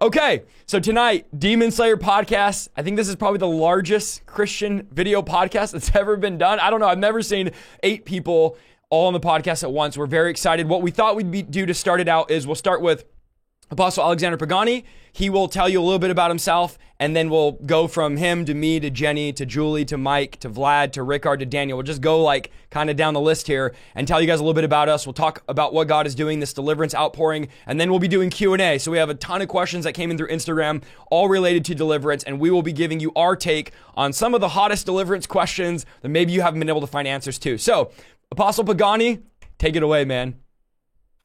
Okay, so tonight, Demon Slayer podcast. I think this is probably the largest Christian video podcast that's ever been done. I don't know. I've never seen eight people all on the podcast at once. We're very excited. What we thought we'd be, do to start it out is we'll start with Apostle Alexander Pagani. He will tell you a little bit about himself, and then we'll go from him to me to Jenny to Julie to Mike to Vlad to Rickard to Daniel. We'll just go like kind of down the list here and tell you guys a little bit about us. We'll talk about what God is doing, this deliverance outpouring, and then we'll be doing Q&A. So we have a ton of questions that came in through Instagram, all related to deliverance, and we will be giving you our take on some of the hottest deliverance questions that maybe you haven't been able to find answers to. So, Apostle Pagani, take it away, man.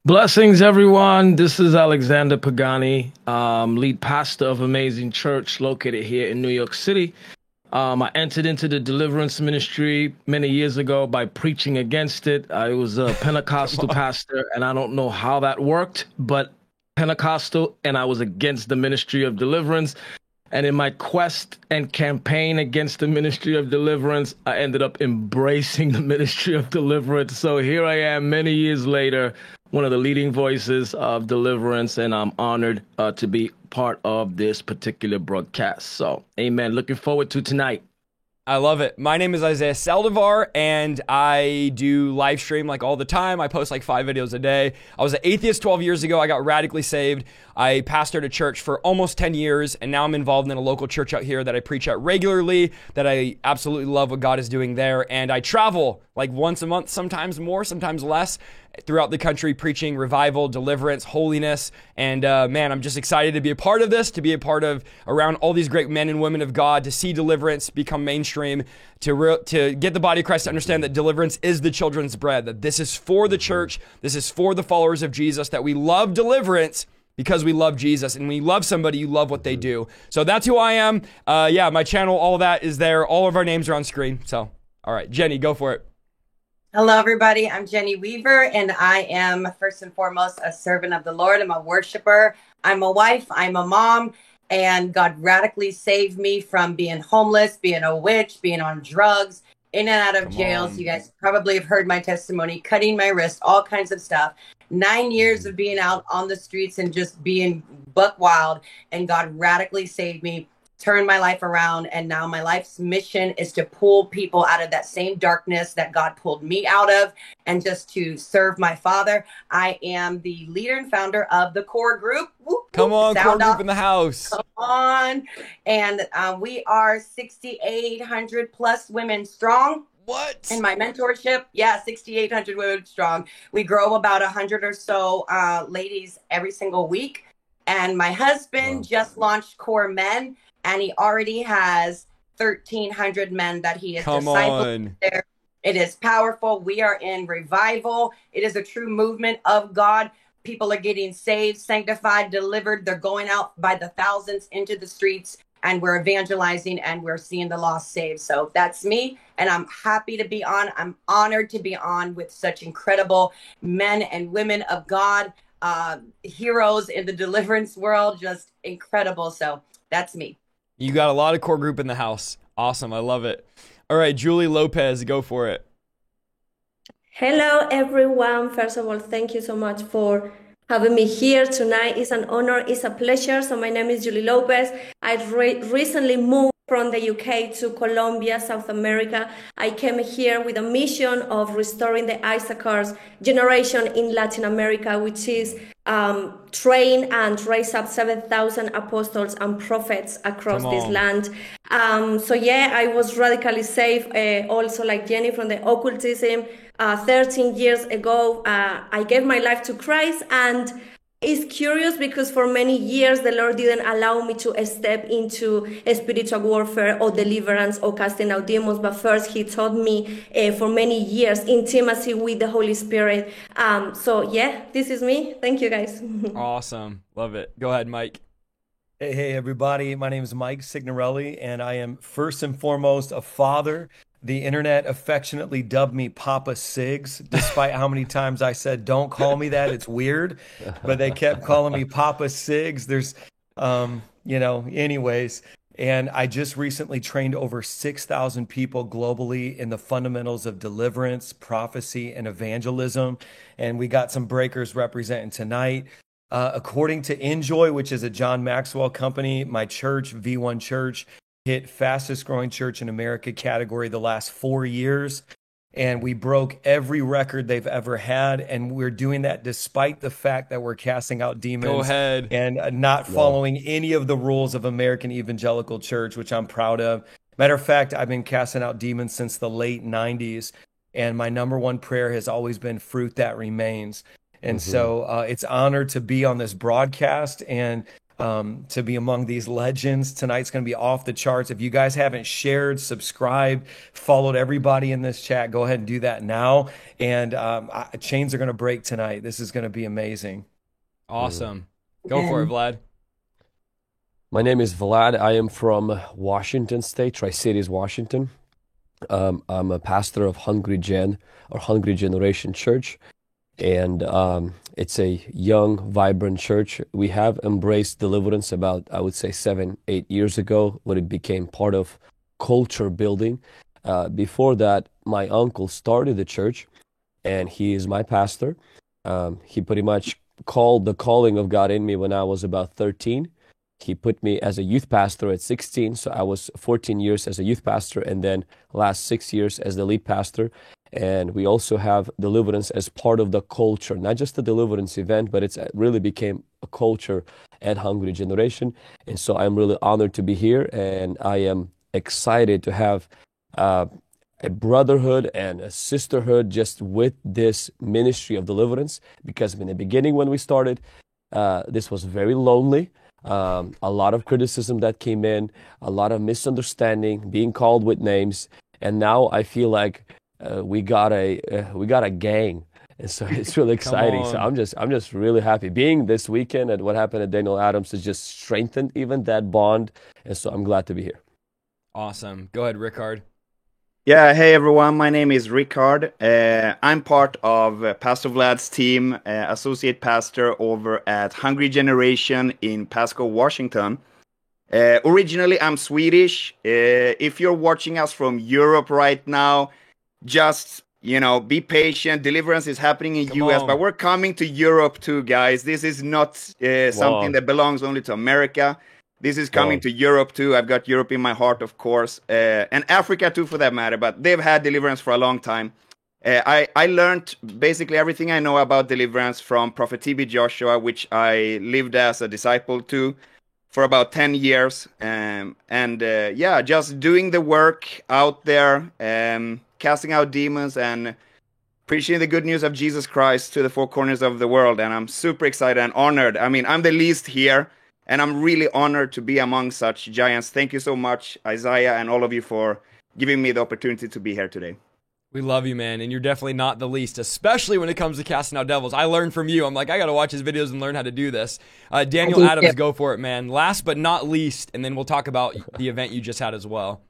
Blessings, everyone. This is Alexander Pagani, um, lead pastor of Amazing Church located here in New York City. Um, I entered into the deliverance ministry many years ago by preaching against it. I was a Pentecostal pastor, and I don't know how that worked, but Pentecostal, and I was against the ministry of deliverance. And in my quest and campaign against the ministry of deliverance, I ended up embracing the ministry of deliverance. So here I am many years later, one of the leading voices of deliverance, and I'm honored uh, to be part of this particular broadcast. So, amen. Looking forward to tonight. I love it. My name is Isaiah Saldivar, and I do live stream like all the time. I post like five videos a day. I was an atheist 12 years ago. I got radically saved. I pastored a church for almost 10 years, and now I'm involved in a local church out here that I preach at regularly, that I absolutely love what God is doing there. And I travel like once a month, sometimes more, sometimes less, throughout the country preaching revival, deliverance, holiness. And uh, man, I'm just excited to be a part of this, to be a part of around all these great men and women of God, to see deliverance become mainstream, to, re- to get the body of Christ to understand that deliverance is the children's bread, that this is for the church, this is for the followers of Jesus, that we love deliverance because we love Jesus. And when you love somebody, you love what they do. So that's who I am. Uh, yeah, my channel, all that is there. All of our names are on screen. So, all right, Jenny, go for it. Hello, everybody. I'm Jenny Weaver, and I am first and foremost a servant of the Lord. I'm a worshiper. I'm a wife. I'm a mom. And God radically saved me from being homeless, being a witch, being on drugs, in and out of Come jails. On. You guys probably have heard my testimony, cutting my wrist, all kinds of stuff. Nine years of being out on the streets and just being buck wild. And God radically saved me turned my life around and now my life's mission is to pull people out of that same darkness that God pulled me out of and just to serve my father. I am the leader and founder of the core group. Whoop, Come on, core off. group in the house. Come on. And uh, we are 6,800 plus women strong. What? In my mentorship, yeah, 6,800 women strong. We grow about 100 or so uh, ladies every single week. And my husband wow. just launched Core Men and he already has 1,300 men that he is Come discipled there. It is powerful. We are in revival. It is a true movement of God. People are getting saved, sanctified, delivered. They're going out by the thousands into the streets, and we're evangelizing and we're seeing the lost saved. So that's me, and I'm happy to be on. I'm honored to be on with such incredible men and women of God, uh, heroes in the deliverance world. Just incredible. So that's me. You got a lot of core group in the house. Awesome. I love it. All right, Julie Lopez, go for it. Hello, everyone. First of all, thank you so much for having me here tonight. It's an honor, it's a pleasure. So, my name is Julie Lopez. I re- recently moved from the UK to Colombia, South America. I came here with a mission of restoring the Issachar's generation in Latin America, which is um, train and raise up 7,000 apostles and prophets across this land. Um, so, yeah, I was radically saved, uh, also like Jenny from the occultism. Uh, 13 years ago, uh, I gave my life to Christ and it's curious because for many years the Lord didn't allow me to step into spiritual warfare or deliverance or casting out demons. But first, He taught me uh, for many years intimacy with the Holy Spirit. Um, so yeah, this is me. Thank you, guys. awesome, love it. Go ahead, Mike. Hey, hey, everybody. My name is Mike Signorelli, and I am first and foremost a father the internet affectionately dubbed me Papa Sigs, despite how many times I said, "Don't call me that; it's weird." But they kept calling me Papa Sigs. There's, um, you know, anyways. And I just recently trained over 6,000 people globally in the fundamentals of deliverance, prophecy, and evangelism. And we got some breakers representing tonight. Uh, according to Enjoy, which is a John Maxwell company, my church, V1 Church, hit fastest growing church in America category the last four years. And we broke every record they've ever had. And we're doing that despite the fact that we're casting out demons. Go ahead. And uh, not following any of the rules of American Evangelical Church, which I'm proud of. Matter of fact, I've been casting out demons since the late 90s. And my number one prayer has always been fruit that remains. And mm-hmm. so uh, it's honored to be on this broadcast and um, to be among these legends. Tonight's going to be off the charts. If you guys haven't shared, subscribed, followed everybody in this chat, go ahead and do that now. And um, I, chains are going to break tonight. This is going to be amazing. Awesome. Go for it, Vlad. My name is Vlad. I am from Washington State, Tri Cities, Washington. Um, I'm a pastor of Hungry Gen or Hungry Generation Church and um, it's a young, vibrant church. We have embraced deliverance about, I would say, seven, eight years ago when it became part of culture building. Uh, before that, my uncle started the church, and he is my pastor. Um, he pretty much called the calling of God in me when I was about 13. He put me as a youth pastor at 16, so I was 14 years as a youth pastor, and then last six years as the lead pastor. And we also have deliverance as part of the culture, not just a deliverance event, but it's really became a culture at Hungry Generation. And so I'm really honored to be here, and I am excited to have uh, a brotherhood and a sisterhood just with this ministry of deliverance. Because in the beginning, when we started, uh, this was very lonely. Um, a lot of criticism that came in, a lot of misunderstanding, being called with names, and now I feel like uh, we got a uh, we got a gang. And so it's really exciting. So i'm just i'm just really happy. Being this weekend and what happened at daniel adams has just strengthened even that bond. And so i'm glad to be here. Awesome. Go ahead rickard. Yeah hey everyone. My name is rickard. Uh, i'm part of uh, pastor vlad's team uh, associate pastor over at hungry generation in pasco washington. Uh, originally i'm swedish. If you're watching us from europe right now just you know be patient deliverance is happening in Come us on. but we're coming to europe too guys this is not uh, something that belongs only to america this is coming Whoa. to europe too i've got europe in my heart of course uh, and africa too for that matter but they've had deliverance for a long time uh, I, I learned basically everything I know about deliverance from Prophet TB Joshua, which I lived as a disciple to for about 10 years. Um, and uh, yeah, just doing the work out there, um, casting out demons and preaching the good news of Jesus Christ to the four corners of the world. And I'm super excited and honored. I mean, I'm the least here, and I'm really honored to be among such giants. Thank you so much, Isaiah, and all of you for giving me the opportunity to be here today. We love you, man, and you're definitely not the least, especially when it comes to casting out devils. I learned from you. I'm like, I got to watch his videos and learn how to do this. Uh, Daniel Adams, go for it, man. Last but not least, and then we'll talk about the event you just had as well.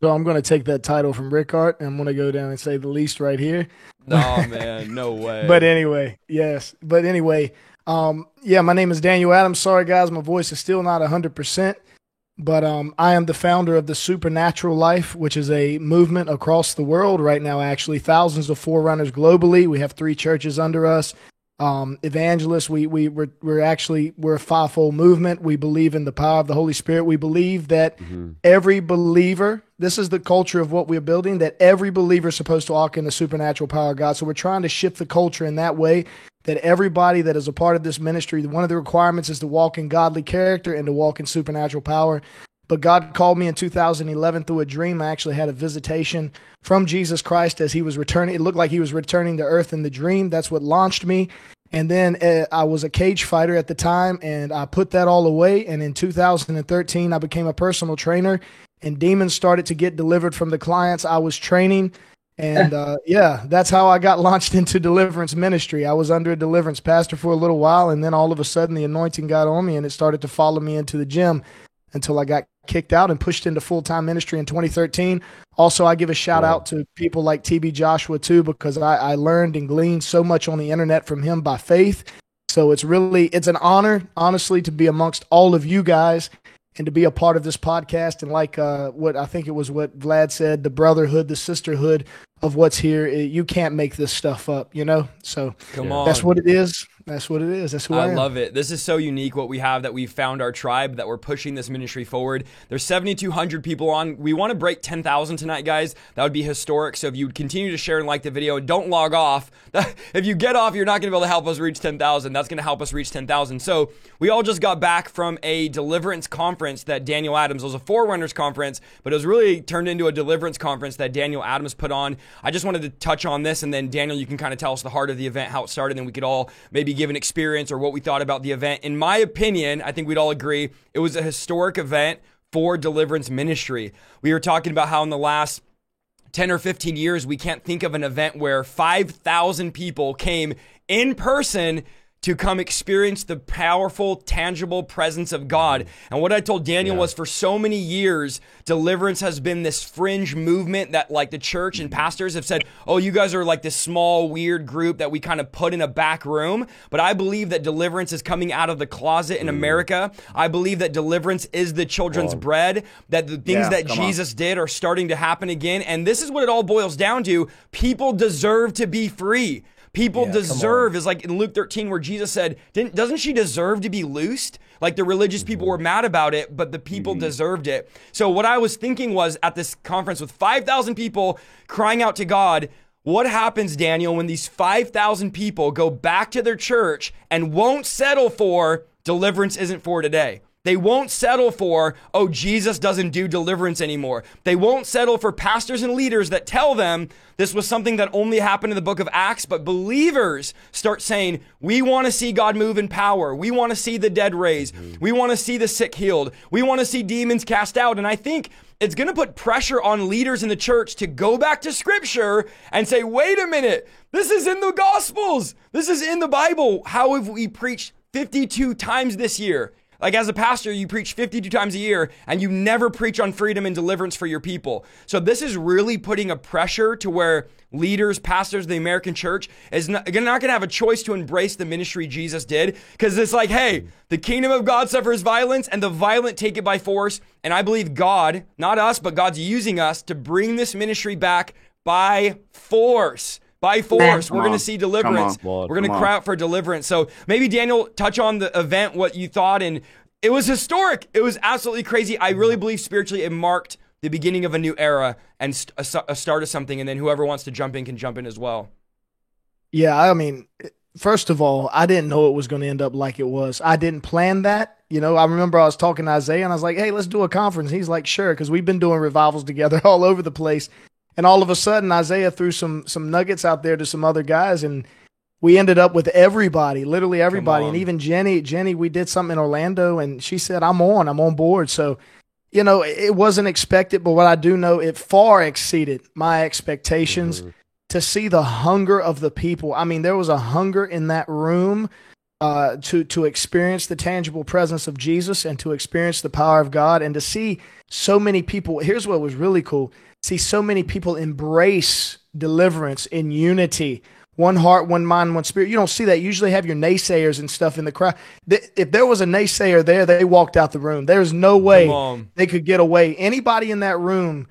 So I'm going to take that title from Rickard and I'm going to go down and say the least right here. No, man, no way. but anyway, yes. But anyway, um, yeah, my name is Daniel Adams. Sorry, guys, my voice is still not 100%. But um, I am the founder of the Supernatural Life, which is a movement across the world right now, actually. Thousands of forerunners globally. We have three churches under us um, evangelists. We we we're, we're actually we're a fivefold movement. We believe in the power of the Holy Spirit. We believe that mm-hmm. every believer. This is the culture of what we're building. That every believer is supposed to walk in the supernatural power of God. So we're trying to shift the culture in that way. That everybody that is a part of this ministry, one of the requirements is to walk in godly character and to walk in supernatural power. But God called me in 2011 through a dream. I actually had a visitation from Jesus Christ as he was returning. It looked like he was returning to earth in the dream. That's what launched me. And then uh, I was a cage fighter at the time, and I put that all away. And in 2013, I became a personal trainer, and demons started to get delivered from the clients I was training. And uh, yeah, that's how I got launched into deliverance ministry. I was under a deliverance pastor for a little while, and then all of a sudden, the anointing got on me, and it started to follow me into the gym until I got kicked out and pushed into full time ministry in 2013. Also, I give a shout wow. out to people like TB Joshua too, because I, I learned and gleaned so much on the internet from him by faith. So it's really it's an honor, honestly, to be amongst all of you guys and to be a part of this podcast. And like uh, what I think it was what Vlad said, the brotherhood, the sisterhood of what's here. You can't make this stuff up, you know. So Come on. that's what it is. That's what it is. That's who I, I love it. This is so unique what we have that we've found our tribe that we're pushing this ministry forward. There's 7,200 people on. We want to break 10,000 tonight, guys. That would be historic. So if you would continue to share and like the video, don't log off. if you get off, you're not going to be able to help us reach 10,000. That's going to help us reach 10,000. So we all just got back from a deliverance conference that Daniel Adams was a Forerunners conference, but it was really turned into a deliverance conference that Daniel Adams put on. I just wanted to touch on this, and then Daniel, you can kind of tell us the heart of the event, how it started, and then we could all maybe give an experience or what we thought about the event. In my opinion, I think we'd all agree it was a historic event for deliverance ministry. We were talking about how in the last 10 or 15 years, we can't think of an event where 5,000 people came in person to come experience the powerful, tangible presence of God. And what I told Daniel yeah. was for so many years, deliverance has been this fringe movement that, like, the church and pastors have said, oh, you guys are like this small, weird group that we kind of put in a back room. But I believe that deliverance is coming out of the closet in mm. America. I believe that deliverance is the children's bread, that the things yeah, that Jesus on. did are starting to happen again. And this is what it all boils down to people deserve to be free. People yeah, deserve is like in Luke 13 where Jesus said, Didn't, doesn't she deserve to be loosed? Like the religious people mm-hmm. were mad about it, but the people mm-hmm. deserved it. So what I was thinking was at this conference with 5,000 people crying out to God, what happens, Daniel, when these 5,000 people go back to their church and won't settle for deliverance isn't for today? They won't settle for, oh, Jesus doesn't do deliverance anymore. They won't settle for pastors and leaders that tell them this was something that only happened in the book of Acts, but believers start saying, we want to see God move in power. We want to see the dead raised. Mm-hmm. We want to see the sick healed. We want to see demons cast out. And I think it's going to put pressure on leaders in the church to go back to scripture and say, wait a minute, this is in the gospels. This is in the Bible. How have we preached 52 times this year? Like as a pastor, you preach 52 times a year and you never preach on freedom and deliverance for your people. So this is really putting a pressure to where leaders, pastors of the American church is not, not going to have a choice to embrace the ministry Jesus did because it's like, hey, the kingdom of God suffers violence and the violent take it by force. And I believe God, not us, but God's using us to bring this ministry back by force by force. We're going to see deliverance. We're going to cry out for deliverance. So maybe Daniel, touch on the event, what you thought, and it was historic. It was absolutely crazy. I really believe spiritually it marked the beginning of a new era and a, a start of something. And then whoever wants to jump in can jump in as well. Yeah, I mean, first of all, I didn't know it was going to end up like it was. I didn't plan that. You know, I remember I was talking to Isaiah and I was like, hey, let's do a conference. He's like, sure, because we've been doing revivals together all over the place. And all of a sudden, Isaiah threw some some nuggets out there to some other guys, and we ended up with everybody, literally everybody, and even Jenny. Jenny, we did something in Orlando, and she said, "I'm on, I'm on board." So, you know, it wasn't expected, but what I do know, it far exceeded my expectations. Mm-hmm. To see the hunger of the people, I mean, there was a hunger in that room uh, to to experience the tangible presence of Jesus and to experience the power of God, and to see so many people. Here's what was really cool: see so many people embrace deliverance in unity one heart, one mind, one spirit. You don't see that. You usually have your naysayers and stuff in the crowd. If there was a naysayer there, they walked out the room. There's no way they could get away. Anybody in that room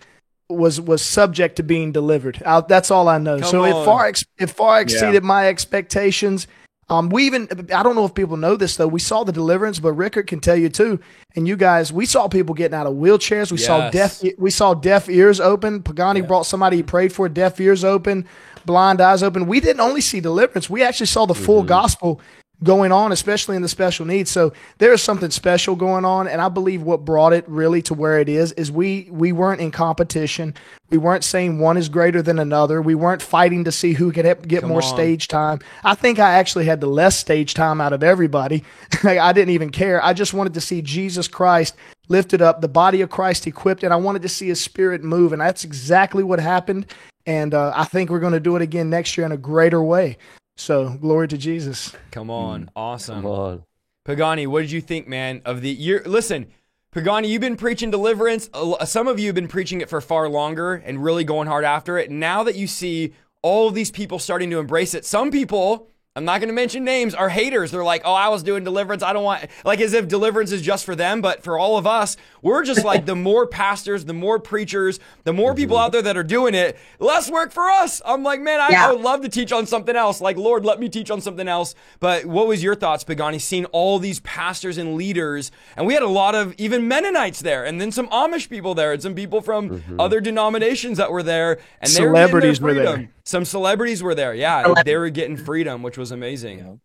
was was subject to being delivered. I, that's all I know. Come so on. it far it far exceeded yeah. my expectations. Um, we even I don't know if people know this though. We saw the deliverance, but Rickard can tell you too. And you guys, we saw people getting out of wheelchairs. We yes. saw deaf we saw deaf ears open. Pagani yeah. brought somebody he prayed for, deaf ears open, blind eyes open. We didn't only see deliverance. We actually saw the mm-hmm. full gospel going on, especially in the special needs. So there is something special going on, and I believe what brought it really to where it is is we we weren't in competition. We weren't saying one is greater than another. We weren't fighting to see who could get Come more on. stage time. I think I actually had the less stage time out of everybody. I didn't even care. I just wanted to see Jesus Christ lifted up, the body of Christ equipped, and I wanted to see His Spirit move, and that's exactly what happened. And uh, I think we're going to do it again next year in a greater way. So glory to Jesus. Come on, mm. awesome. Come on. Pagani, what did you think, man, of the year? Listen, Pagani, you've been preaching deliverance. Some of you have been preaching it for far longer and really going hard after it. Now that you see all of these people starting to embrace it, some people I'm not going to mention names, are haters. They're like, oh, I was doing deliverance. I don't want, like, as if deliverance is just for them. But for all of us, we're just like, the more pastors, the more preachers, the more people mm-hmm. out there that are doing it, less work for us. I'm like, man, I, Yeah. I would love to teach on something else. Like, Lord, let me teach on something else. But what was your thoughts, Pagani, seeing all these pastors and leaders? And we had a lot of even Mennonites there, and then some Amish people there, and some people from mm-hmm. other denominations that were there. And they were Celebrities were there. Some celebrities were there. Yeah, they were getting freedom, which was amazing.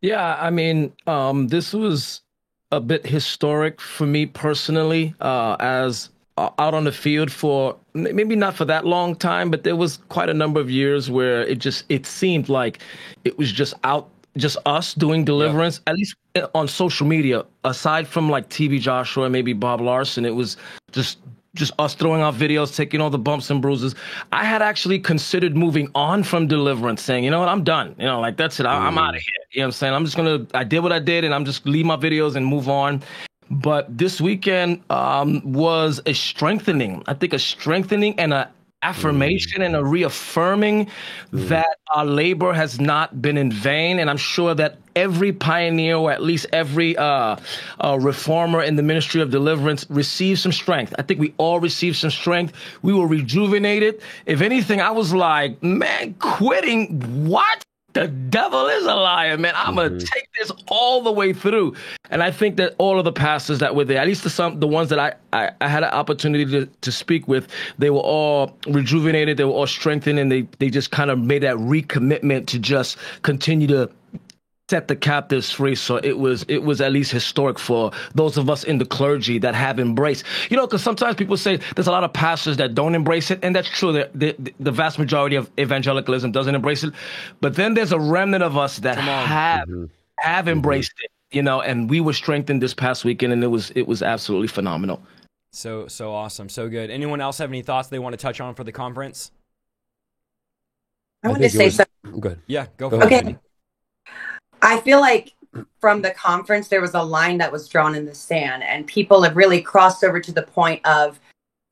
Yeah, I mean, um, this was a bit historic for me personally, uh, as uh, out on the field for maybe not for that long time, but there was quite a number of years where it just it seemed like it was just out, just us doing deliverance, at least uh, on social media. Aside from like TB Joshua and maybe Bob Larson, it was just just us throwing out videos, taking all the bumps and bruises. I had actually considered moving on from deliverance, saying, you know what, I'm done. You know, like that's it. I, I'm out of mm. here. You know what I'm saying? I'm just gonna. I did what I did, and I'm just leave my videos and move on. But this weekend um, was a strengthening. I think a strengthening and a affirmation mm. and a reaffirming mm. that our labor has not been in vain. And I'm sure that every pioneer, or at least every uh, uh, reformer in the ministry of deliverance, received some strength. I think we all received some strength. We were rejuvenated. If anything, I was like, man, quitting what? The devil is a liar, man. I'm gonna take this all the way through, and I think that all of the pastors that were there, at least the some the ones that I I, I had an opportunity to, to speak with, they were all rejuvenated. They were all strengthened, and they they just kind of made that recommitment to just continue to set the captives free. So it was it was at least historic for those of us in the clergy that have embraced. You know, because sometimes people say there's a lot of pastors that don't embrace it, and that's true. The, the, the vast majority of evangelicalism doesn't embrace it, but then there's a remnant of us that have mm-hmm. have mm-hmm. embraced it. You know, and we were strengthened this past weekend, and it was it was absolutely phenomenal. So so awesome, so good. Anyone else have any thoughts they want to touch on for the conference? I want to say was- something. Good. Yeah, go Go for Okay. it. Cindy. I feel like from the conference, there was a line that was drawn in the sand, and people have really crossed over to the point of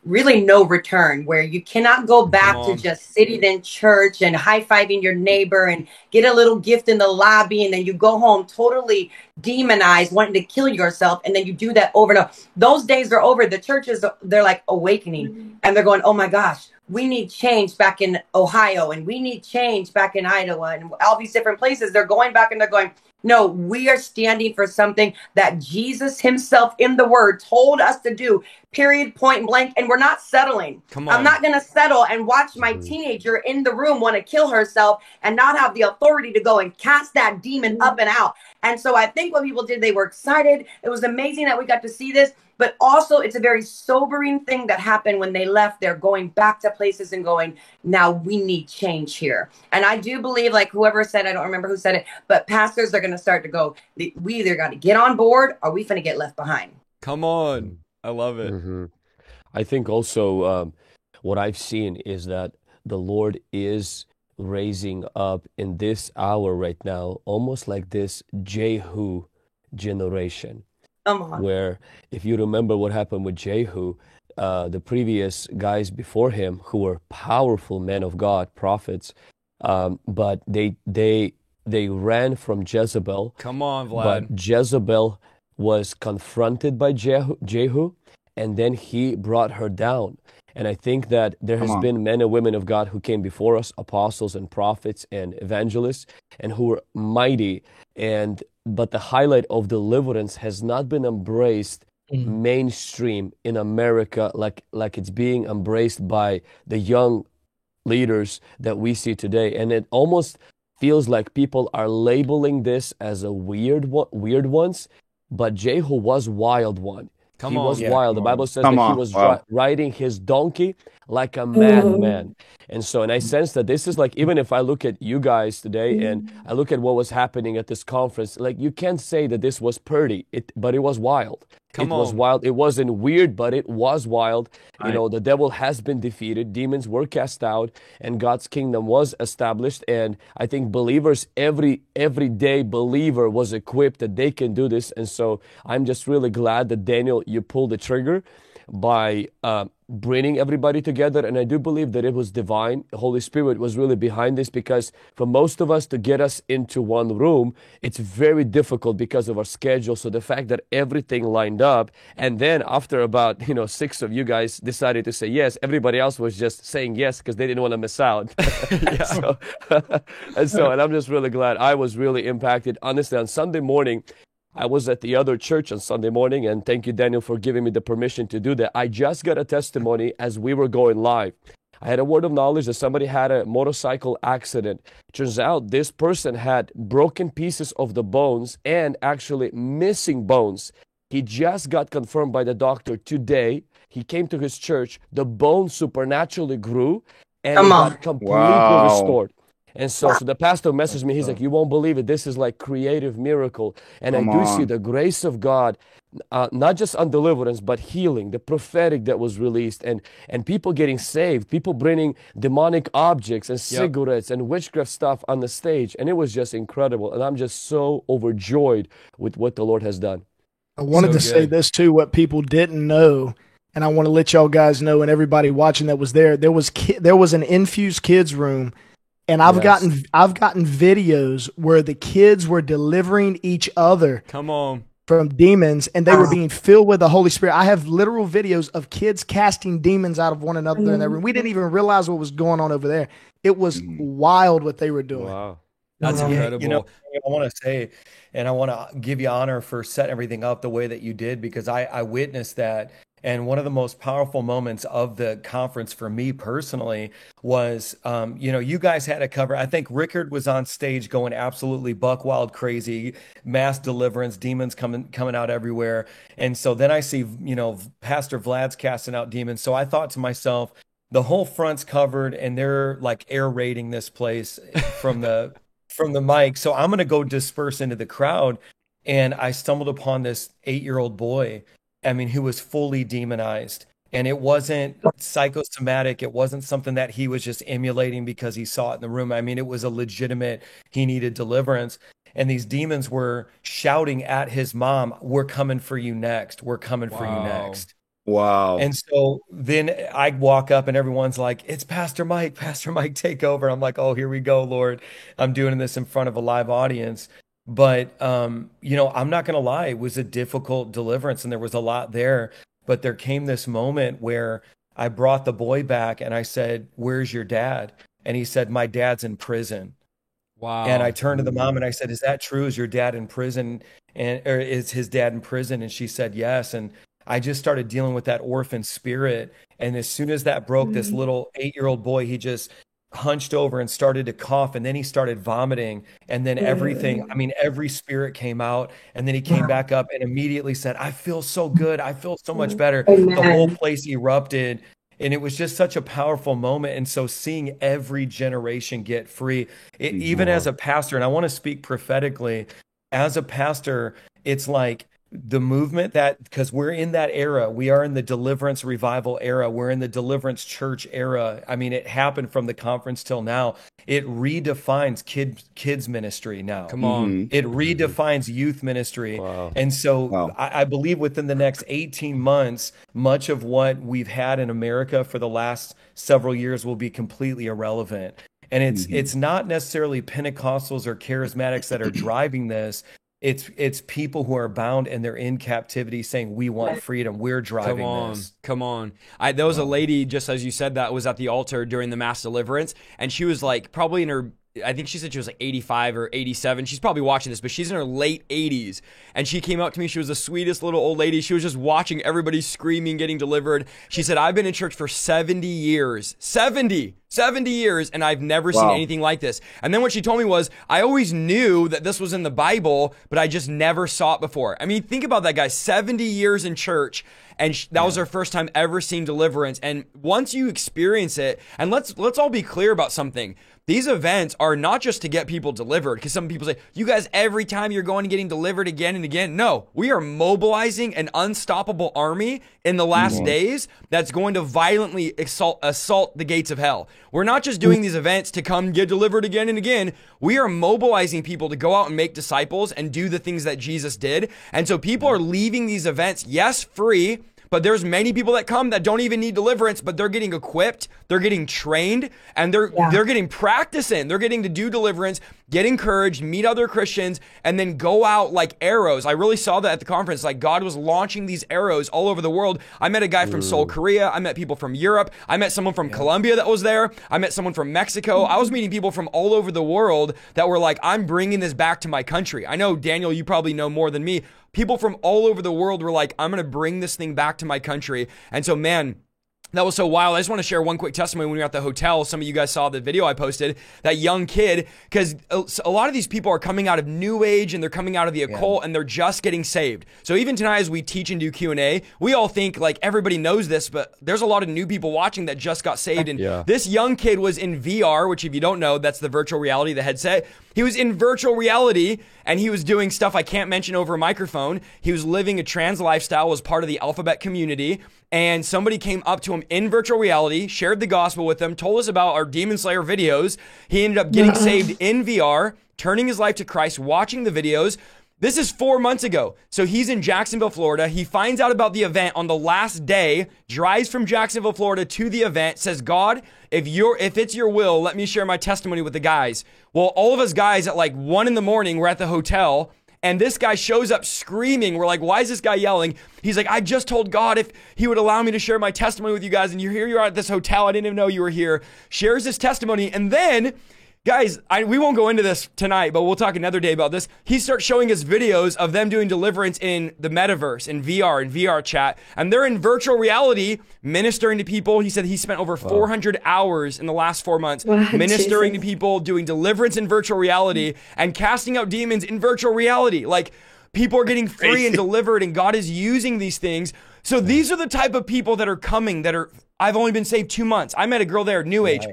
really no return, where you cannot go back to just sitting in church and high fiving your neighbor and get a little gift in the lobby, and then you go home totally demonized, wanting to kill yourself, and then you do that over and over. Those days are over. The churches, they're like awakening, mm-hmm. and they're going, "Oh my gosh." We need change back in Ohio and we need change back in Idaho and all these different places. They're going back and they're going, no, we are standing for something that Jesus himself in the word told us to do, period, point blank. And we're not settling. Come on. I'm not going to settle and watch my mm-hmm. teenager in the room want to kill herself and not have the authority to go and cast that demon up and out. And so I think what people did, they were excited. It was amazing that we got to see this. But also, it's a very sobering thing that happened when they left. They're going back to places and going, now we need change here. And I do believe, like whoever said, I don't remember who said it, but pastors are going to start to go, we either got to get on board or we finna get left behind. Come on. I love it. hmm I think also um, what I've seen is that the Lord is raising up in this hour right now, almost like this Jehu generation, Come on. where if you remember what happened with Jehu, uh, the previous guys before him who were powerful men of God, prophets, um, but they they they ran from Jezebel Come on, Vlad. but Jezebel was confronted by Jehu, Jehu, and then he brought her down. And I think that there has on. been men and women of God who came before us, apostles and prophets and evangelists, and who were mighty. And but the highlight of deliverance has not been embraced mm-hmm. mainstream in America like like it's being embraced by the young leaders that we see today. And it almost feels like people are labeling this as a weird one, weird ones, but Jehu was wild one. Come he on. was Yeah, wild. The. Bible says Come that he was wow. ri- riding his donkey like a mm-hmm. madman. And so, and I sense that this is like, even if I look at you guys today mm-hmm. and I look at what was happening at this conference, like you can't say that this was pretty, it, but it was wild. Come it was wild. It wasn't weird, but it was wild. You Right. know, the devil has been defeated, demons were cast out, and God's kingdom was established. And I think believers, every everyday believer was equipped that they can do this. And so I'm just really glad that Daniel, you pulled the trigger. by uh, bringing everybody together. And I do believe that it was divine. Holy Spirit was really behind this because for most of us to get us into one room, it's very difficult because of our schedule. So the fact that everything lined up, and then after about you know six of you guys decided to say yes, everybody else was just saying yes because they didn't want to miss out. so, and so, and I'm just really glad I was really impacted. Honestly, on Sunday morning. I was at the other church on Sunday morning, and thank you, Daniel, for giving me the permission to do that. I just got a testimony as we were going live. I had a word of knowledge that somebody had a motorcycle accident. Turns out this person had broken pieces of the bones and actually missing bones. He just got confirmed by the doctor today. He came to his church. The bone supernaturally grew and Come on. got completely Wow. restored. And so, so the pastor messaged me. He's like, "You won't believe it. This is like creative miracle." And Come I do see the grace of God, uh, not just on deliverance, but healing, the prophetic that was released, and and people getting saved, people bringing demonic objects and cigarettes and witchcraft stuff on the stage, and it was just incredible. And I'm just so overjoyed with what the Lord has done. I wanted So to say this too, what people didn't know, and I want to let y'all guys know, and everybody watching that was there. There was ki- there was an infused kids room, and I've Yes. gotten I've gotten videos where the kids were delivering each other Come on. from demons, and they were ah. being filled with the Holy Spirit. I have literal videos of kids casting demons out of one another in that mm-hmm. room. We didn't even realize what was going on over there. It was mm. wild what they were doing. Wow. That's Yeah, incredible. You know, I want to say, and I want to give you honor for setting everything up the way that you did because I, I witnessed that. And one of the most powerful moments of the conference for me personally was, um, you know, you guys had a cover. I think Rickard was on stage going absolutely buck wild crazy, mass deliverance, demons coming coming out everywhere. And so then I see, you know, Pastor Vlad's casting out demons. So I thought to myself, the whole front's covered and they're like air raiding this place from the from the mic. So I'm gonna go disperse into the crowd. And I stumbled upon this eight year old boy, I mean, who was fully demonized. And it wasn't psychosomatic. It wasn't something that he was just emulating because he saw it in the room. I mean, it was a legitimate, he needed deliverance. And these demons were shouting at his mom, We're coming for you next. We're coming for you next. Wow. And so then I walk up and everyone's like, it's Pastor Mike, Pastor Mike, take over. I'm like, oh, here we go, Lord. I'm doing this in front of a live audience. But, um, you know, I'm not going to lie, it was a difficult deliverance and there was a lot there. But there came this moment where I brought the boy back and I said, Where's your dad? And he said, My dad's in prison. wow. And I turned to the mom and I said, "Is that true? Is your dad in prison? And or is his dad in prison?" And she said, "Yes." And I just started dealing with that orphan spirit. And as soon as that broke, this little eight-year-old boy, he just hunched over and started to cough, and then he started vomiting, and then mm. everything. I mean, every spirit came out, and then he came back up and immediately said, "I feel so good. I feel so much mm. better." The whole place erupted. And it was just such a powerful moment. And so seeing every generation get free, it, even as a pastor, and I want to speak prophetically, as a pastor, it's like the movement that because we're in that era we are in the deliverance revival era we're in the deliverance church era i mean it happened from the conference till now it redefines kid kids ministry now Come on. Mm-hmm. it redefines youth ministry. Wow. And so Wow. I, I believe within the next 18 months, much of what we've had in America for the last several years will be completely irrelevant. And it's mm-hmm. it's not necessarily Pentecostals or charismatics that are driving this. It's it's people who are bound and they're in captivity saying we want freedom. We're driving Come on, this. come on. I there was a lady just as you said that was at the altar during the mass deliverance, and she was like probably in her. I think she said she was like 85 or 87. She's probably watching this, but she's in her late 80s. And she came up to me. She was the sweetest little old lady. She was just watching everybody screaming, getting delivered. She said, I've been in church for 70 years. 70! 70 years, and I've never seen anything like this. And then what she told me was, I always knew that this was in the Bible, but I just never saw it before. I mean, think about that guy 70 years in church and that was her first time ever seeing deliverance. And once you experience it and let's let's all be clear about something. These events are not just to get people delivered because some people say you guys every time you're going and getting delivered again and again. No we are mobilizing an unstoppable army in the last days that's going to violently assault assault the gates of hell we're not just doing these events to come get delivered again and again. We are mobilizing people to go out and make disciples and do the things that jesus did. And so people are leaving these events yes free but there's many people that come that don't even need deliverance, but they're getting equipped, they're getting trained, and they're Yeah. they're getting practice in. They're getting to do deliverance, get encouraged, meet other Christians, and then go out like arrows. I really saw that at the conference. Like God was launching these arrows all over the world. I met a guy from Seoul, mm. Korea. I met people from Europe. I met someone from Colombia that was there. I met someone from Mexico. I was meeting people from all over the world that were like, I'm bringing this back to my country. I know, Daniel, you probably know more than me. People from all over the world were like, I'm going to bring this thing back to my country. And so, man, that was so wild. I just want to share one quick testimony when we were at the hotel. Some of you guys saw the video I posted. That young kid, because a lot of these people are coming out of New Age and they're coming out of the occult and they're just getting saved. So even tonight, as we teach and do Q and A, we all think like everybody knows this, but there's a lot of new people watching that just got saved. And Yeah. this young kid was in VR, which if you don't know, that's the virtual reality, the headset. He was in virtual reality and he was doing stuff I can't mention over a microphone. He was living a trans lifestyle as part of the alphabet community. And somebody came up to him in virtual reality, shared the gospel with them, told us about our Demon Slayer videos. He ended up getting saved in VR, turning his life to Christ, watching the videos. This is four months ago. So he's in Jacksonville, Florida. He finds out about the event on the last day, drives from Jacksonville, Florida to the event, says, God, if you're if it's your will, let me share my testimony with the guys. Well, all of us guys at like one in the morning, we're at the hotel. And this guy shows up screaming. We're like, why is this guy yelling? He's like, I just told God if he would allow me to share my testimony with you guys. And you're here, you're at this hotel. I didn't even know you were here. Shares his testimony. And then Guys, I, we won't go into this tonight, but we'll talk another day about this. He starts showing us videos of them doing deliverance in the metaverse, in VR, in VR chat, and they're in virtual reality ministering to people. He said he spent over 400 hours in the last four months Wow, ministering Jesus. to people, doing deliverance in virtual reality, and casting out demons in virtual reality. Like people are getting free and delivered, and God is using these things. So these are the type of people that are coming that are. I've only been saved two months. I met a girl there, New Age.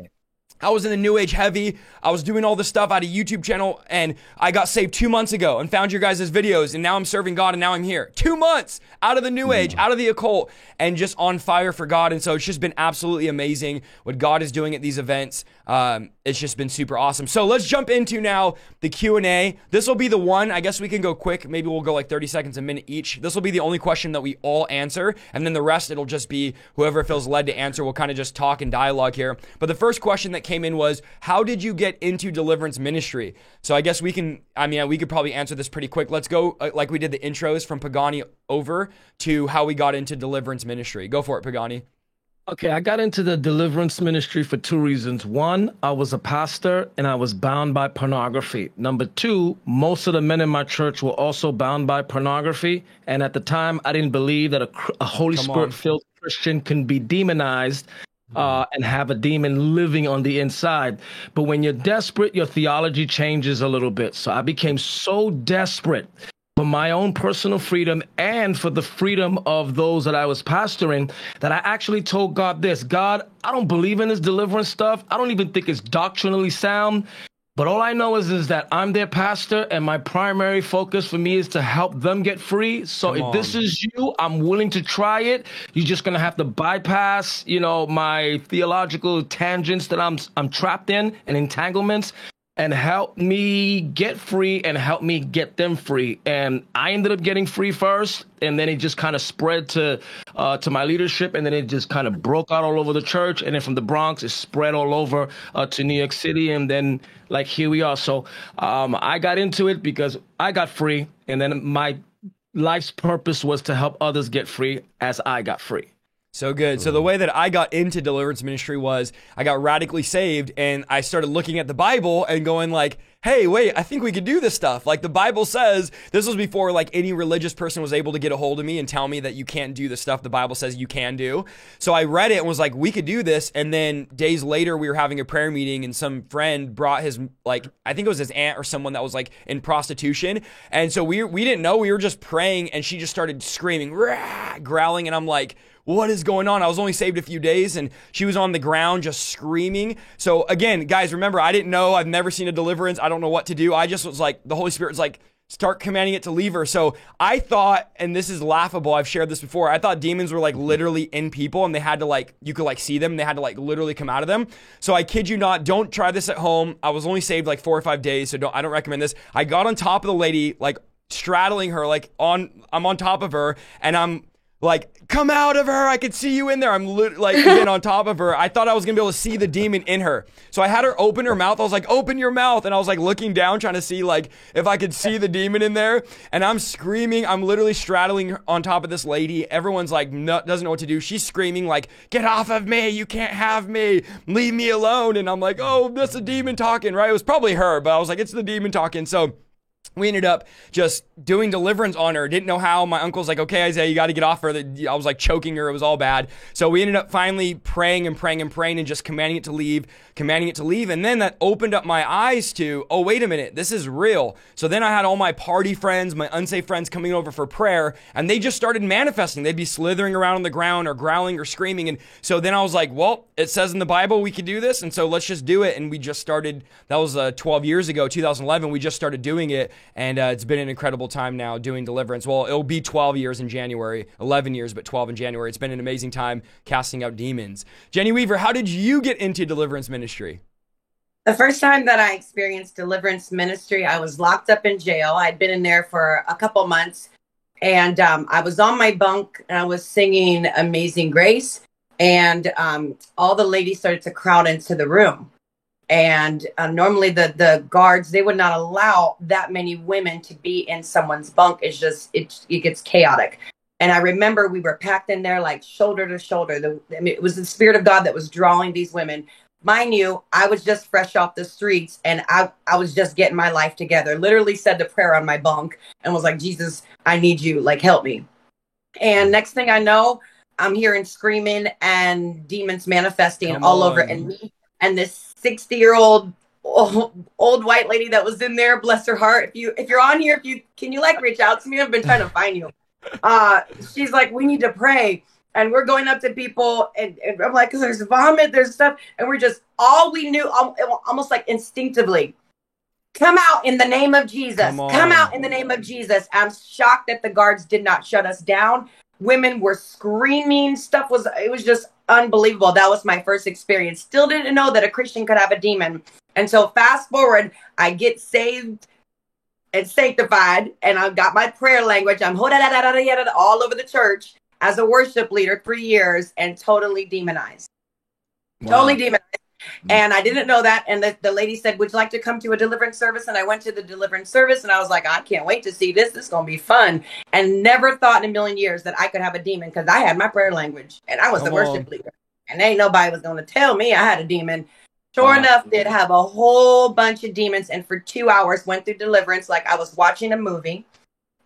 I was in the new age heavy. I was doing all this stuff. I had a YouTube channel and I got saved two months ago and found your guys' videos. And now I'm serving God and now I'm here. Two months out of the new age, out of the occult, and just on fire for God. And so it's just been absolutely amazing what God is doing at these events. Um, it's just been super awesome. So let's jump into now the Q&A. This will be the one. I guess we can go quick. Maybe we'll go like 30 seconds a minute each. This will be the only question that we all answer. And then the rest, it'll just be whoever feels led to answer. We'll kind of just talk and dialogue here. But the first question that came in was, how did you get into deliverance ministry? So I guess we can, I mean, we could probably answer this pretty quick. Let's go uh, like we did the intros from Pagani over to how we got into deliverance ministry. Go for it, Pagani. Okay, I got into the deliverance ministry for two reasons. One, I was a pastor and I was bound by pornography. Number two, most of the men in my church were also bound by pornography. And at the time, I didn't believe that a, a Holy Come on. Spirit filled Christian can be demonized uh, and have a demon living on the inside. But when you're desperate, your theology changes a little bit. So I became so desperate for my own personal freedom and for the freedom of those that I was pastoring that I actually told God this God, I don't believe in this deliverance stuff. I don't even think it's doctrinally sound. But all I know is, is that I'm their pastor, and my primary focus for me is to help them get free. So Come if this is you, I'm willing to try it. You're just gonna have to bypass, you know, my theological tangents that I'm I'm trapped in and entanglements, and help me get free and help me get them free. And I ended up getting free first, and then it just kind of spread to uh, to my leadership, and then it just kind of broke out all over the church, and then from the Bronx, it spread all over uh, to New York City, and then like here we are. So um, I got into it because I got free, and then my life's purpose was to help others get free as I got free. So good. So the mm-hmm. way that I got into deliverance ministry was I got radically saved and I started looking at the Bible and going like, "Hey, wait, I think we could do this stuff." Like the Bible says, this was before like any religious person was able to get a hold of me and tell me that you can't do the stuff the Bible says you can do. So I read it and was like, "We could do this." And then days later we were having a prayer meeting and some friend brought his like I think it was his aunt or someone that was like in prostitution. And so we we didn't know, we were just praying and she just started screaming, growling and I'm like, what is going on? I was only saved a few days and she was on the ground just screaming. So again, guys, remember, I didn't know. I've never seen a deliverance. I don't know what to do. I just was like, the Holy Spirit's like, start commanding it to leave her. So I thought, and this is laughable. I've shared this before. I thought demons were like mm-hmm. literally in people and they had to like, you could like see them. They had to like literally come out of them. So I kid you not, don't try this at home. I was only saved like four or five days. So don't, I don't recommend this. I got on top of the lady, like straddling her, like on, I'm on top of her and I'm, like, come out of her. I could see you in there. I'm li- like, again, on top of her. I thought I was to be able to see the demon in her. So I had her open her mouth. I was like, open your mouth. And I was like looking down, trying to see like if I could see the demon in there. And I'm screaming. I'm literally straddling on top of this lady. Everyone's like, no, doesn't know what to do. She's screaming like, get off of me. You can't have me. Leave me alone. And I'm like, oh, that's a demon talking, right? It was probably her, but I was like, it's the demon talking. So we ended up just doing deliverance on her. Didn't know how. My uncle's like, okay, Isaiah, you got to get off her. I was like choking her. It was all bad. So we ended up finally praying and praying and praying and just commanding it to leave, commanding it to leave. And then that opened up my eyes to, oh, wait a minute, this is real. So then I had all my party friends, my unsafe friends coming over for prayer, and they just started manifesting. They'd be slithering around on the ground or growling or screaming. And so then I was like, well, it says in the Bible we could do this. And so let's just do it. And we just started, that was uh, 12 years ago, 2011. We just started doing it and uh, it's been an incredible time now doing deliverance. Well, it'll be 12 years in January, 11 years, but 12 in January. It's been an amazing time casting out demons. Jenny Weaver, how did you get into deliverance ministry? The first time that I experienced deliverance ministry, I was locked up in jail. I'd been in there for a couple months, and um, I was on my bunk and I was singing Amazing Grace, and um, all the ladies started to crowd into the room and uh, normally the the guards they would not allow that many women to be in someone's bunk. It's just it, it gets chaotic. And i remember we were packed in there like shoulder to shoulder. The, I mean, it was the spirit of god that was drawing these women. Mind you i was just fresh off the streets and i i was just getting my life together. Literally said the prayer on my bunk and was like jesus i need you. Like help me. And next thing i know i'm hearing screaming and demons manifesting Come all on. over and me and this 60 year old old white lady that was in there bless her heart. If you if you're on here if you can you like reach out to me? I've been trying to find you. Uh she's like we need to pray. And we're going up to people and, and i'm like because there's vomit there's stuff and we're just all we knew almost like instinctively come out in the name of jesus. Come, come out in the name of jesus. I'm shocked that the guards did not shut us down. Women were screaming. Stuff was it was just unbelievable. That was my first experience. Still didn't know that a Christian could have a demon. And so fast forward, I get saved and sanctified, and I've got my prayer language. I'm all over the church as a worship leader three years and totally demonized. Wow. Totally demonized. Mm. And I didn't know that. And the, the lady said, Would you like to come to a deliverance service? And I went to the deliverance service and I was like, I can't wait to see this. This is going to be fun. And never thought in a million years that I could have a demon because I had my prayer language and I was Come the worship on. leader. And ain't nobody was going to tell me I had a demon. Sure enough, did have a whole bunch of demons. And for two hours, went through deliverance like I was watching a movie.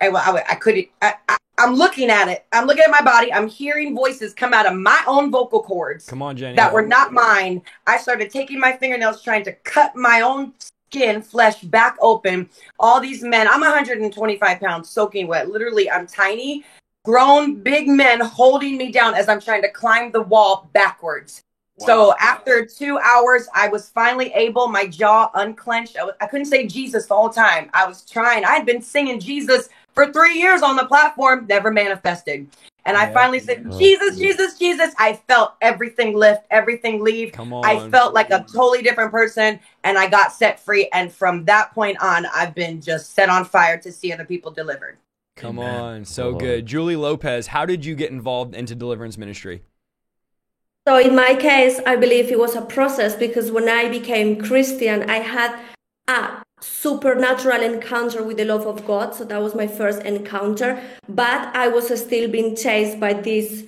I, I, I could I, I, I'm looking at it. I'm looking at my body. I'm hearing voices come out of my own vocal cords. Come on, Jenny. That were not mine. I started taking my fingernails, trying to cut my own skin, flesh back open. All these men, I'm 125 pounds, soaking wet. Literally, I'm tiny, grown, big men holding me down as I'm trying to climb the wall backwards. Wow. So after two hours, I was finally able. My jaw unclenched. I, was, I couldn't say Jesus the whole time. I was trying. I had been singing Jesus for three years on the platform, never manifested. And I oh, finally said, Jesus, Jesus, Jesus. I felt everything lift, everything leave. Come on. I felt like a totally different person and I got set free. And from that point on, I've been just set on fire to see other people delivered. Come Amen. on. So Come good. On. Julie Lopez, how did you get involved into deliverance ministry? So, in my case, I believe it was a process because when I became Christian, I had a supernatural encounter with the love of God. So that was my first encounter. But I was still being chased by this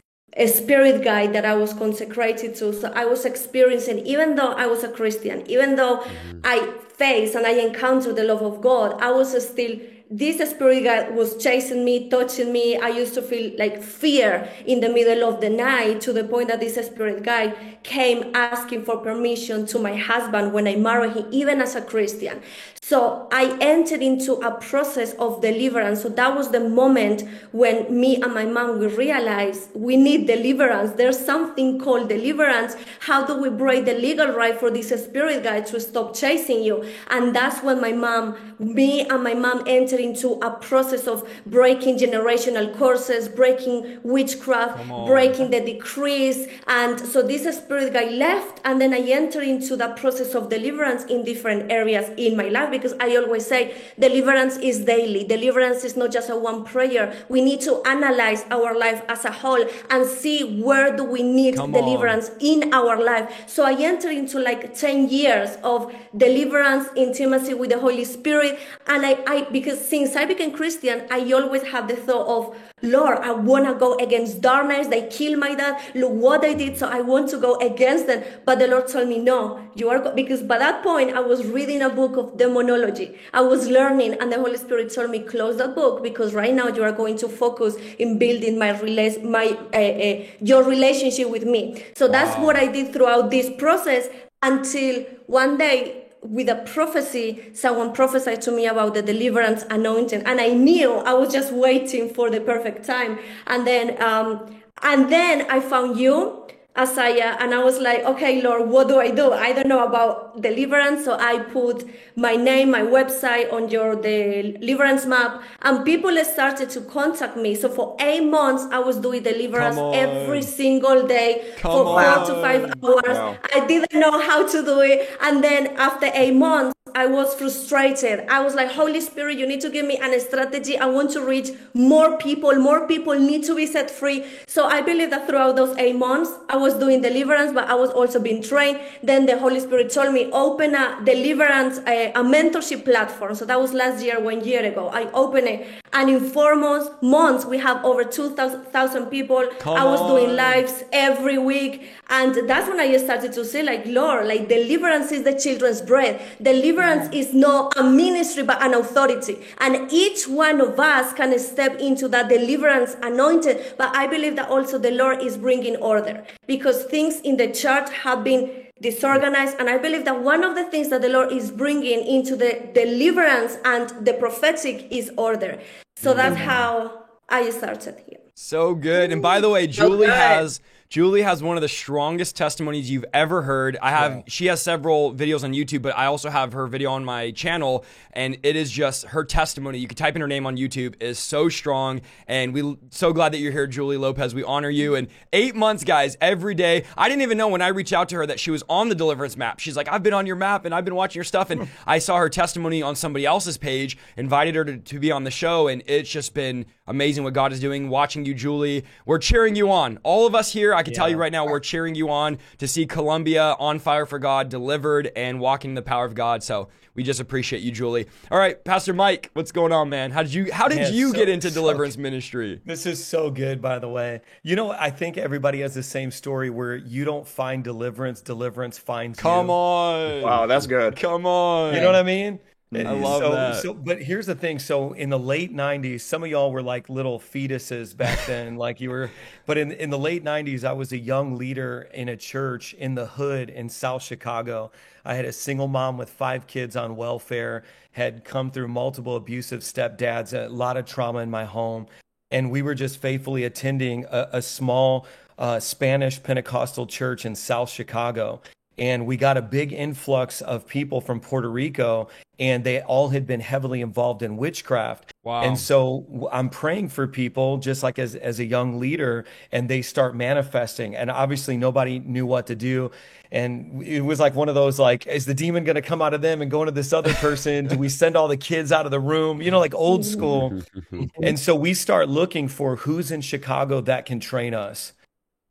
spirit guide that I was consecrated to. So I was experiencing, even though I was a Christian, even though mm-hmm. I faced and I encountered the love of God, I was still this spirit guide was chasing me, touching me. I used to feel like fear in the middle of the night to the point that this spirit guide came asking for permission to my husband when I married him, even as a Christian. So I entered into a process of deliverance. So that was the moment when me and my mom we realized we need deliverance. There's something called deliverance. How do we break the legal right for this spirit guide to stop chasing you? And that's when my mom, me and my mom entered enter into a process of breaking generational curses, breaking witchcraft, breaking the decrees. And so this spirit guy left, and then I enter into the process of deliverance in different areas in my life because I always say deliverance is daily. Deliverance is not just a one prayer. We need to analyze our life as a whole and see where do we need Come on. deliverance in our life. So I enter into like 10 years of deliverance, intimacy with the Holy Spirit. And I, I because since I became Christian, I always have the thought of, Lord, I want to go against darkness. They killed my dad. Look what they did. So I want to go against them. But the Lord told me, no, you are, go-, because by that point, I was reading a book of demonology. I was learning and the Holy Spirit told me, close that book because right now you are going to focus in building my, rela- my, uh, uh, your relationship with me. So that's what I did throughout this process until one day with a prophecy, someone prophesied to me about the deliverance anointing, and I knew I was just waiting for the perfect time. And then, um, and then I found you, Isaiah, uh, and I was like, okay, Lord, what do I do? I don't know about deliverance, so I put my name, my website on your deliverance map, and people started to contact me. So for eight months, I was doing deliverance every single day Come for four on. to five hours. Wow. I didn't know how to do it. And then after eight months, I was frustrated. I was like, Holy Spirit, you need to give me an strategy. I want to reach more people. More people need to be set free. So I believe that throughout those eight months, I was doing deliverance, but I was also being trained. Then the Holy Spirit told me, open a deliverance, a, a mentorship platform. So that was last year, one year ago. I opened it. And in four months, months we have over 2,000 people. Come I was doing lives every week. And that's when I started to say, like, Lord, like deliverance is the children's bread. Deliverance is not a ministry, but an authority. And each one of us can step into that deliverance anointed. But I believe that also the Lord is bringing order because things in the church have been disorganized. And I believe that one of the things that the Lord is bringing into the deliverance and the prophetic is order. So that's how I started here. So good. And by the way, Julie good. has Julie has one of the strongest testimonies you've ever heard. I have she has several videos on YouTube, but I also have her video on my channel and it is just her testimony. You can type in her name on YouTube is so strong and we so glad that you're here Julie Lopez. We honor you and 8 months guys every day. I didn't even know when I reached out to her that she was on the deliverance map. She's like, "I've been on your map and I've been watching your stuff and I saw her testimony on somebody else's page, invited her to, to be on the show and it's just been amazing what God is doing watching you Julie. We're cheering you on. All of us here, I can tell you right now, we're cheering you on to see Colombia on fire for God, delivered and walking in the power of God. So we just appreciate you, Julie. All right, Pastor Mike, what's going on, man? How did you how did Man, you so- get into so- deliverance ministry? This is so good, by the way. You know, I think everybody has the same story where you don't find deliverance, deliverance finds Come you. on. Wow, that's good. Come on. You know what I mean? I love so, that. So, but here's the thing. So, in the late '90s, some of y'all were like little fetuses back then, like you were. But in in the late '90s, I was a young leader in a church in the hood in South Chicago. I had a single mom with five kids on welfare, had come through multiple abusive stepdads, a lot of trauma in my home, and we were just faithfully attending a, a small uh, Spanish Pentecostal church in South Chicago and we got a big influx of people from Puerto Rico, and they all had been heavily involved in witchcraft. Wow. And so I'm praying for people, just like as as a young leader, and they start manifesting. And obviously, nobody knew what to do. And it was like one of those like, is the demon going to come out of them and go into this other person? Do we send all the kids out of the room? You know, like old school. and so we start looking for who's in Chicago that can train us.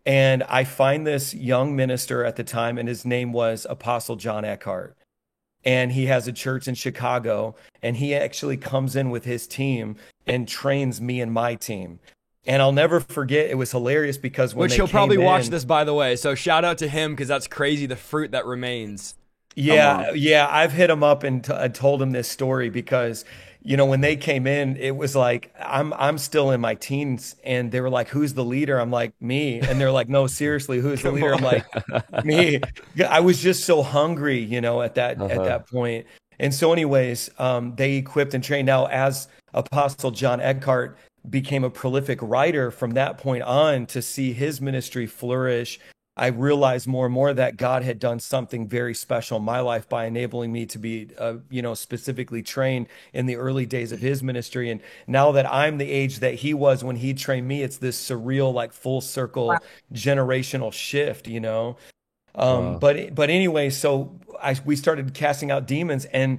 And I find this young minister at the time, and his name was Apostle John Eckhardt. And he has a church in Chicago, and he actually comes in with his team and trains me and my team. And I'll never forget, it was hilarious because when Which they he'll probably watch this, by the way. So shout out to him because that's crazy. The fruit that remains. Yeah, yeah, I've hit him up and t- I told him this story because you know when they came in, it was like I'm I'm still in my teens, and they were like, "Who's the leader?" I'm like, "Me," and they're like, "No, seriously, who's the leader?" I'm like, "Me." I was just so hungry, you know, at that at Uh-huh. that point. And so, anyways, um, they equipped and trained. Now, as Apostle John Eckhardt became a prolific writer from that point on to see his ministry flourish I realized more and more that God had done something very special in my life by enabling me to be, uh, you know, specifically trained in the early days of His ministry. And now that I'm the age that He was when He trained me, it's this surreal, like full circle wow. generational shift, you know. Um, wow. But but anyway, so I we started casting out demons, and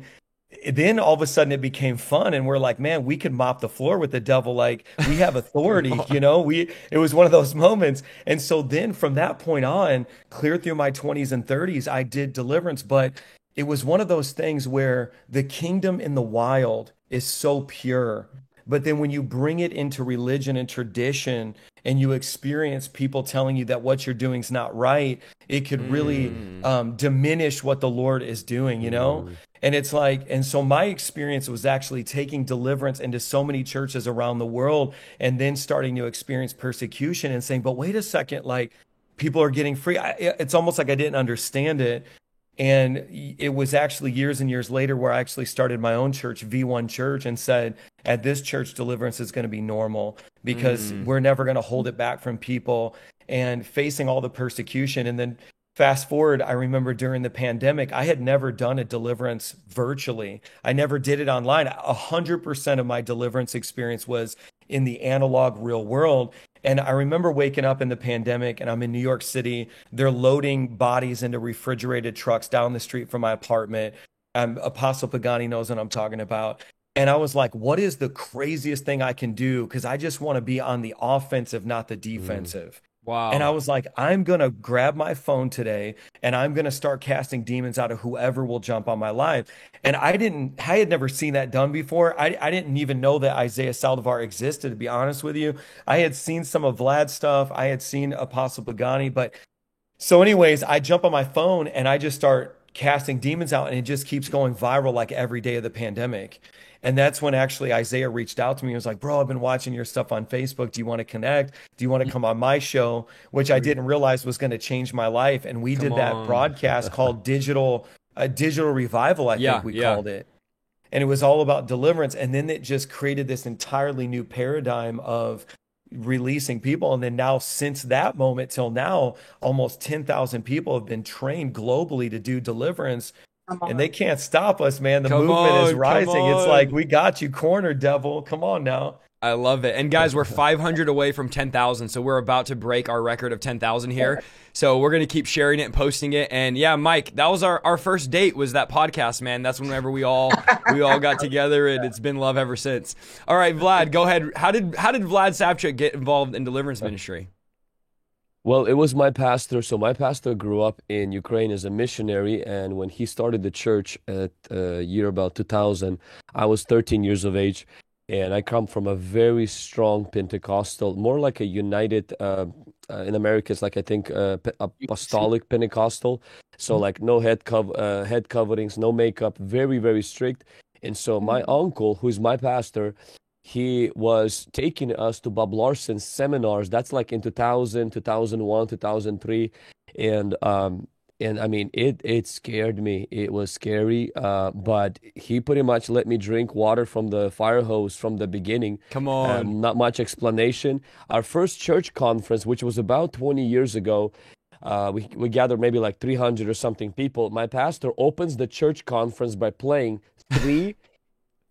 then all of a sudden it became fun and we're like man we could mop the floor with the devil like we have authority you know we it was one of those moments and so then from that point on clear through my 20s and 30s i did deliverance but it was one of those things where the kingdom in the wild is so pure but then when you bring it into religion and tradition and you experience people telling you that what you're doing is not right, it could really mm. um, diminish what the Lord is doing, you know? Mm. And it's like, and so my experience was actually taking deliverance into so many churches around the world and then starting to experience persecution and saying, but wait a second, like people are getting free. I, it's almost like I didn't understand it. And it was actually years and years later where I actually started my own church, V1 Church, and said, at this church, deliverance is going to be normal because mm. we're never going to hold it back from people and facing all the persecution. And then fast forward, I remember during the pandemic, I had never done a deliverance virtually. I never did it online. A hundred percent of my deliverance experience was in the analog real world. And I remember waking up in the pandemic and I'm in New York City. They're loading bodies into refrigerated trucks down the street from my apartment. Um, Apostle Pagani knows what I'm talking about. And I was like, what is the craziest thing I can do? Because I just want to be on the offensive, not the mm. defensive. Mm. Wow. And I was like, I'm going to grab my phone today and I'm going to start casting demons out of whoever will jump on my life. And I didn't, I had never seen that done before. I, I didn't even know that Isaiah Saldivar existed, to be honest with you. I had seen some of Vlad's stuff, I had seen Apostle Pagani. But so, anyways, I jump on my phone and I just start casting demons out and it just keeps going viral like every day of the pandemic. And that's when actually Isaiah reached out to me. He was like, Bro, I've been watching your stuff on Facebook. Do you want to connect? Do you want to mm-hmm. come on my show? Which I didn't realize was going to change my life. And we come did that on. broadcast called Digital a Digital Revival, I yeah, think we yeah. called it. And it was all about deliverance. And then it just created this entirely new paradigm of releasing people. And then now, since that moment till now, almost 10,000 people have been trained globally to do deliverance and they can't stop us, man. The come movement on, is rising. It's like we got you corner devil. Come on now. I love it. And guys, we're 500 away from 10,000, so we're about to break our record of 10,000 here. So we're gonna keep sharing it and posting it. And yeah, Mike, that was our, our first date was that podcast, man. That's whenever we all we all got together, and it's been love ever since. All right, Vlad, go ahead. How did how did Vlad Savchuk get involved in deliverance ministry? Well, it was my pastor. So my pastor grew up in Ukraine as a missionary, and when he started the church at uh, year about 2000, I was 13 years of age, and I come from a very strong Pentecostal, more like a united. Uh, uh, in America, it's like I think uh, apostolic Pentecostal, so mm-hmm. like no head cov- uh, head coverings, no makeup, very very strict. And so my mm-hmm. uncle, who's my pastor, he was taking us to Bob Larson's seminars. That's like in 2000, 2001, 2003. And, um, and I mean, it, it scared me. It was scary. Uh, but he pretty much let me drink water from the fire hose from the beginning. Come on. Um, not much explanation. Our first church conference, which was about 20 years ago, uh, we, we gathered maybe like 300 or something people. My pastor opens the church conference by playing three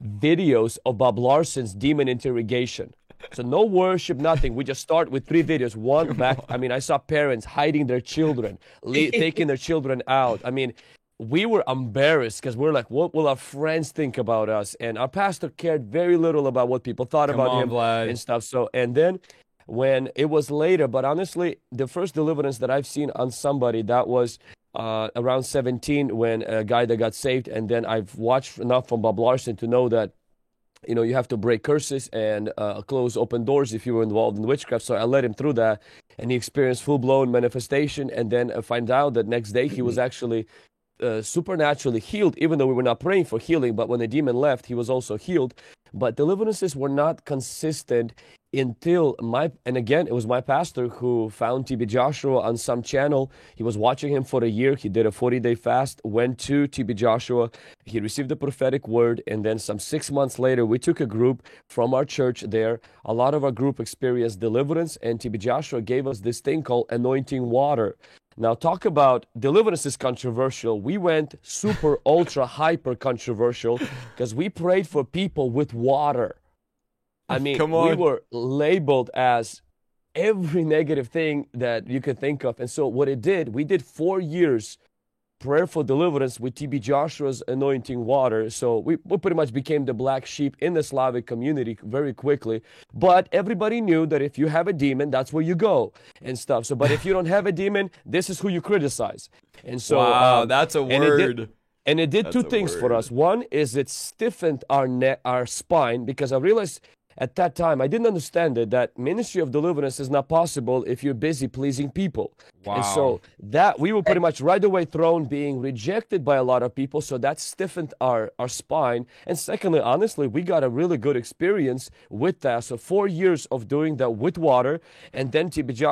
videos of Bob Larson's demon interrogation. So no worship, nothing. We just start with three videos. One back. I mean, I saw parents hiding their children, le- taking their children out. I mean, we were embarrassed because we're like, what will our friends think about us? And our pastor cared very little about what people thought Come about on, him Vlad. and stuff. So, and then when it was later, but honestly, the first deliverance that I've seen on somebody that was uh, around 17 when a guy that got saved, and then I've watched enough from Bob Larson to know that you know you have to break curses and uh, close open doors if you were involved in witchcraft. So I led him through that, and he experienced full blown manifestation. And then I find out that next day he was actually uh, supernaturally healed, even though we were not praying for healing. But when the demon left, he was also healed. But deliverances were not consistent until my and again it was my pastor who found TB Joshua on some channel. He was watching him for a year. He did a 40 day fast, went to TB Joshua. He received the prophetic word, and then some six months later, we took a group from our church there. A lot of our group experienced deliverance, and TB Joshua gave us this thing called anointing water. Now, talk about deliverance is controversial. We went super, ultra, hyper controversial because we prayed for people with water. I mean, we were labeled as every negative thing that you could think of. And so, what it did, we did four years prayer for deliverance with TB Joshua's anointing water. So we, we pretty much became the black sheep in the Slavic community very quickly. But everybody knew that if you have a demon, that's where you go and stuff. So, but if you don't have a demon, this is who you criticize. And so, wow, um, that's a word. and it did That's two things for us. One is it stiffened our neck, our spine, because I realized at that time I didn't understand it that ministry of deliverance is not possible if you're busy pleasing people. wow. And so that we were pretty much right away thrown being rejected by a lot of people. So that stiffened our, our spine. And secondly, honestly, we got a really good experience with that. So four years of doing that with water, and then TB Josh